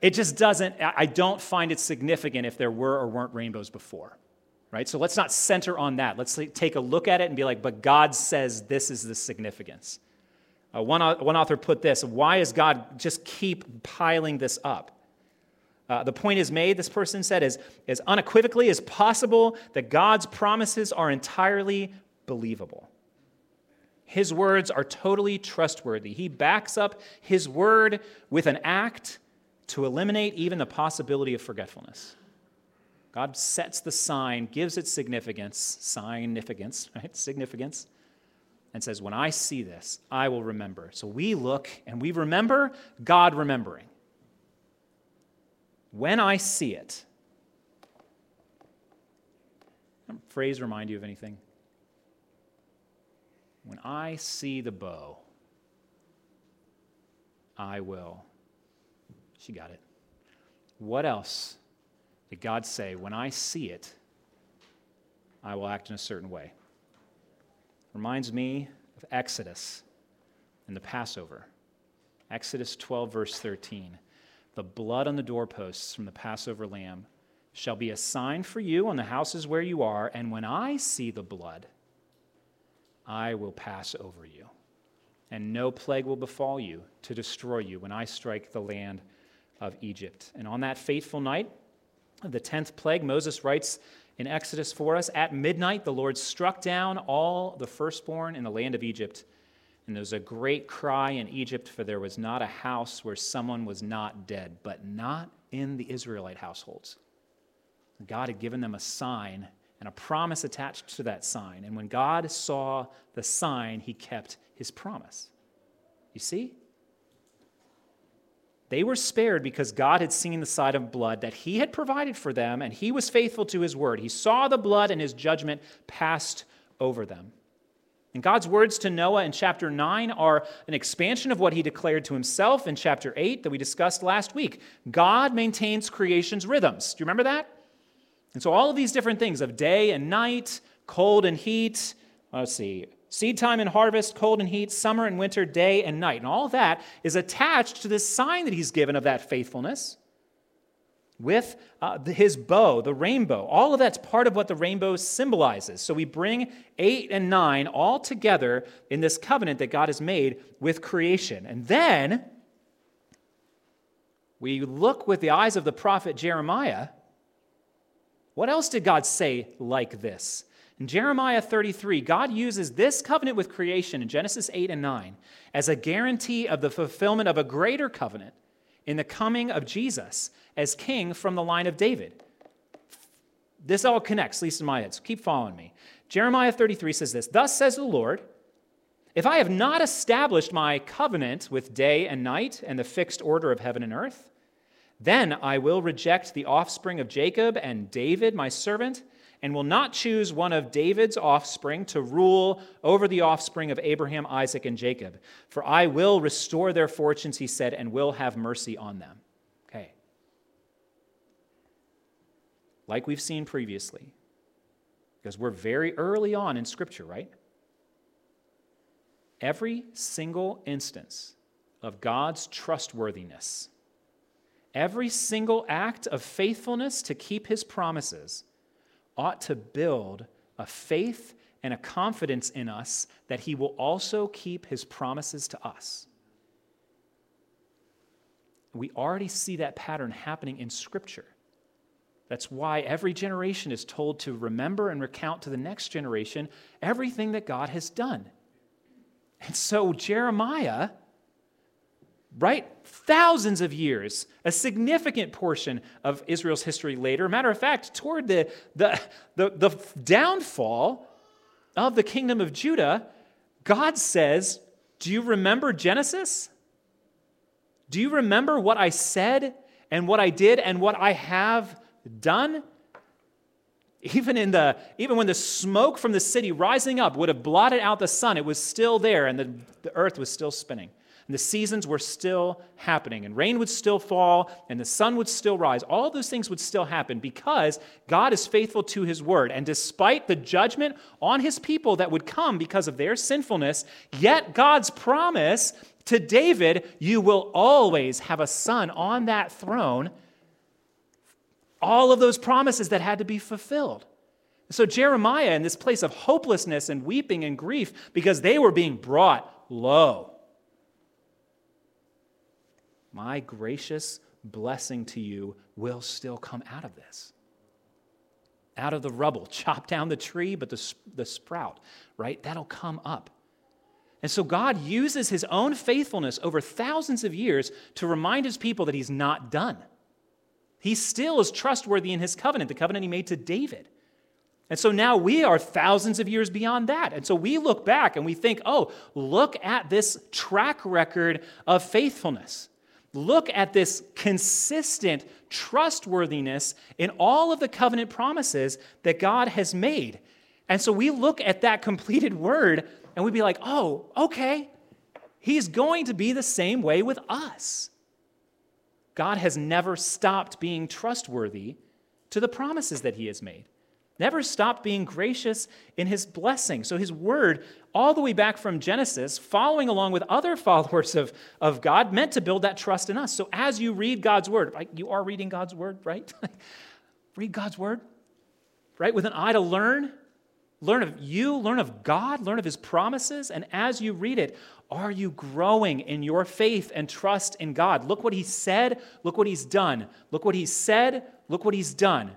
it just doesn't, I don't find it significant if there were or weren't rainbows before, right? So let's not center on that. Let's take a look at it and be like, but God says this is the significance. Uh, one, one author put this why does God just keep piling this up? Uh, the point is made, this person said, as, as unequivocally as possible that God's promises are entirely believable. His words are totally trustworthy. He backs up his word with an act to eliminate even the possibility of forgetfulness. God sets the sign, gives it significance, significance, right? Significance, and says, When I see this, I will remember. So we look and we remember God remembering when I see it. phrase remind you of anything? When I see the bow, I will. She got it. What else did God say? When I see it, I will act in a certain way. Reminds me of Exodus and the Passover. Exodus 12, verse 13. The blood on the doorposts from the Passover lamb shall be a sign for you on the houses where you are, and when I see the blood, I will pass over you. And no plague will befall you to destroy you when I strike the land of Egypt. And on that fateful night, the tenth plague, Moses writes in Exodus for us At midnight, the Lord struck down all the firstborn in the land of Egypt and there was a great cry in Egypt, for there was not a house where someone was not dead, but not in the Israelite households. God had given them a sign and a promise attached to that sign. And when God saw the sign, he kept his promise. You see? They were spared because God had seen the side of blood that he had provided for them, and he was faithful to his word. He saw the blood, and his judgment passed over them. And God's words to Noah in chapter 9 are an expansion of what he declared to himself in chapter 8 that we discussed last week. God maintains creation's rhythms. Do you remember that? And so all of these different things of day and night, cold and heat, let's see, seed time and harvest, cold and heat, summer and winter, day and night. And all that is attached to this sign that he's given of that faithfulness with uh, his bow, the rainbow. All of that's part of what the rainbow symbolizes. So we bring eight and nine all together in this covenant that God has made with creation. And then we look with the eyes of the prophet Jeremiah. What else did God say like this? In Jeremiah 33, God uses this covenant with creation in Genesis 8 and 9 as a guarantee of the fulfillment of a greater covenant in the coming of Jesus as king from the line of David. This all connects, at least in my head, so keep following me. Jeremiah 33 says this Thus says the Lord, if I have not established my covenant with day and night and the fixed order of heaven and earth, then I will reject the offspring of Jacob and David, my servant, and will not choose one of David's offspring to rule over the offspring of Abraham, Isaac, and Jacob. For I will restore their fortunes, he said, and will have mercy on them. Okay. Like we've seen previously, because we're very early on in Scripture, right? Every single instance of God's trustworthiness, every single act of faithfulness to keep his promises ought to build a faith and a confidence in us that he will also keep his promises to us. We already see that pattern happening in Scripture. That's why every generation is told to remember and recount to the next generation everything that God has done. And so Jeremiah, right, thousands of years, a significant portion of Israel's history later, matter of fact, toward the, the, the, the downfall of the kingdom of Judah, God says, Do you remember Genesis? Do you remember what I said and what I did and what I have done? Even, in the, even when the smoke from the city rising up would have blotted out the sun, it was still there and the, the earth was still spinning. And the seasons were still happening, and rain would still fall, and the sun would still rise. All those things would still happen because God is faithful to his word. And despite the judgment on his people that would come because of their sinfulness, yet God's promise to David, you will always have a son on that throne all of those promises that had to be fulfilled. So, Jeremiah, in this place of hopelessness and weeping and grief, because they were being brought low, my gracious blessing to you will still come out of this. Out of the rubble. Chop down the tree, but the, the sprout, right? That'll come up. And so God uses his own faithfulness over thousands of years to remind his people that he's not done. He still is trustworthy in his covenant, the covenant he made to David. And so now we are thousands of years beyond that. And so we look back and we think, oh, look at this track record of faithfulness. Look at this consistent trustworthiness in all of the covenant promises that God has made. And so we look at that completed word and we'd be like, oh, okay, he's going to be the same way with us. God has never stopped being trustworthy to the promises that he has made. Never stopped being gracious in his blessing. So, his word, all the way back from Genesis, following along with other followers of, of God, meant to build that trust in us. So, as you read God's word, like you are reading God's word, right? read God's word, right? With an eye to learn, learn of you, learn of God, learn of his promises. And as you read it, are you growing in your faith and trust in God? Look what he said, look what he's done. Look what he said, look what he's done.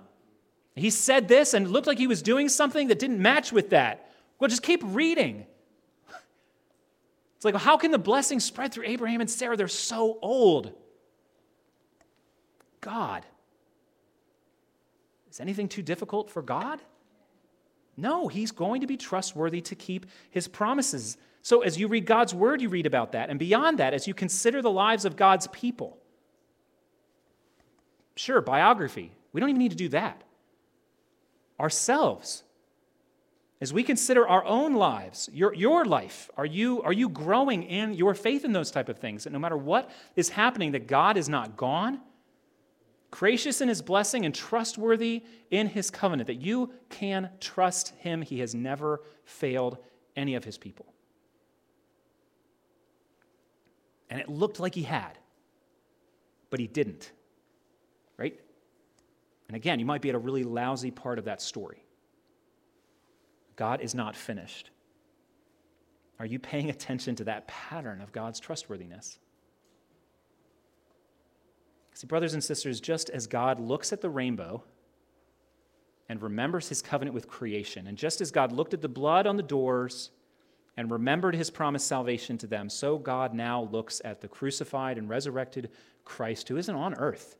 He said this and it looked like he was doing something that didn't match with that. Well, just keep reading. It's like, how can the blessing spread through Abraham and Sarah? They're so old. God. Is anything too difficult for God? No, he's going to be trustworthy to keep his promises. So, as you read God's word, you read about that. And beyond that, as you consider the lives of God's people, sure, biography. We don't even need to do that. Ourselves, as we consider our own lives, your, your life, are you, are you growing in your faith in those type of things? That no matter what is happening, that God is not gone, gracious in his blessing and trustworthy in his covenant, that you can trust him. He has never failed any of his people. And it looked like he had, but he didn't. Right? And again, you might be at a really lousy part of that story. God is not finished. Are you paying attention to that pattern of God's trustworthiness? See, brothers and sisters, just as God looks at the rainbow and remembers his covenant with creation, and just as God looked at the blood on the doors and remembered his promised salvation to them, so God now looks at the crucified and resurrected Christ who isn't on earth.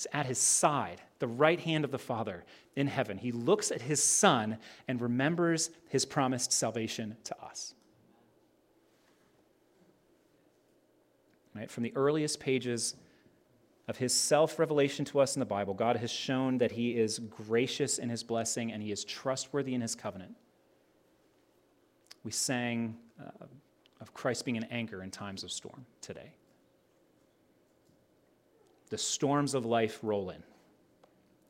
He's at his side, the right hand of the Father in heaven. He looks at his Son and remembers his promised salvation to us. Right? From the earliest pages of his self revelation to us in the Bible, God has shown that he is gracious in his blessing and he is trustworthy in his covenant. We sang uh, of Christ being an anchor in times of storm today. The storms of life roll in.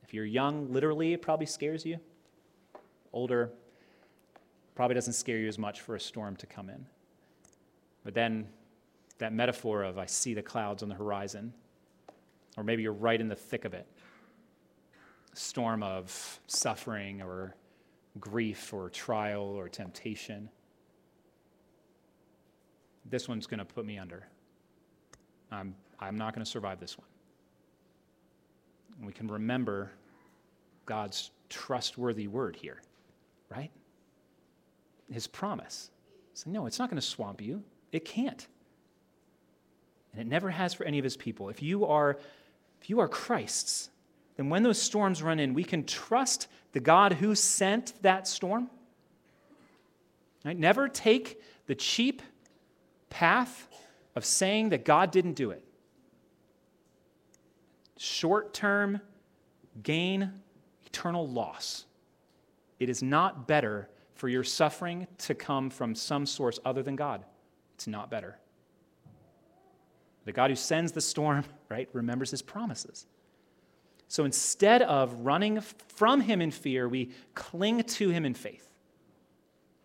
If you're young, literally, it probably scares you. Older, probably doesn't scare you as much for a storm to come in. But then that metaphor of I see the clouds on the horizon, or maybe you're right in the thick of it storm of suffering or grief or trial or temptation. This one's going to put me under. I'm, I'm not going to survive this one. And we can remember God's trustworthy word here, right? His promise. So, no, it's not going to swamp you. It can't. And it never has for any of his people. If you are, if you are Christ's, then when those storms run in, we can trust the God who sent that storm. Right? Never take the cheap path of saying that God didn't do it. Short term gain, eternal loss. It is not better for your suffering to come from some source other than God. It's not better. The God who sends the storm, right, remembers his promises. So instead of running from him in fear, we cling to him in faith.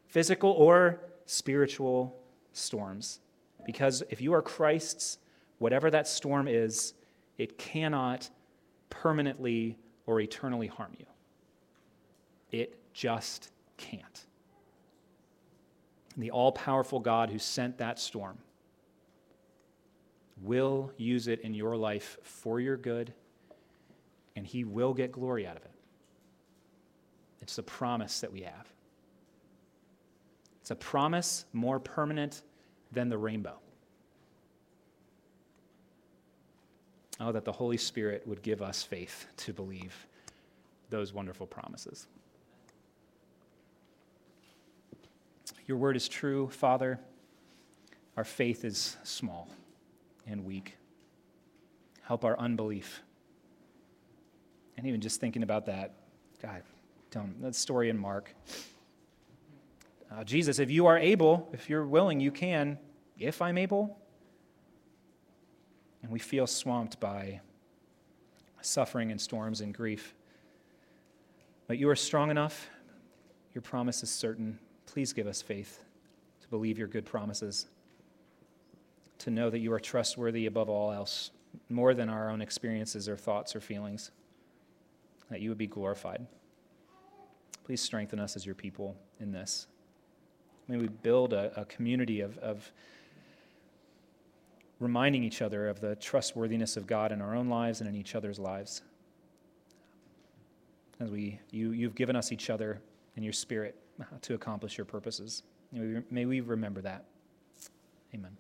Physical or spiritual storms. Because if you are Christ's, whatever that storm is, it cannot permanently or eternally harm you. It just can't. The all powerful God who sent that storm will use it in your life for your good, and He will get glory out of it. It's a promise that we have. It's a promise more permanent than the rainbow. Oh, that the Holy Spirit would give us faith to believe those wonderful promises. Your word is true, Father. Our faith is small and weak. Help our unbelief. And even just thinking about that, God, don't, that story in Mark. Uh, Jesus, if you are able, if you're willing, you can, if I'm able. And we feel swamped by suffering and storms and grief. But you are strong enough. Your promise is certain. Please give us faith to believe your good promises to know that you are trustworthy above all else, more than our own experiences or thoughts or feelings, that you would be glorified. Please strengthen us as your people in this. May we build a, a community of, of reminding each other of the trustworthiness of God in our own lives and in each other's lives. As we, you, you've given us each other and your spirit to accomplish your purposes. May we, may we remember that. Amen.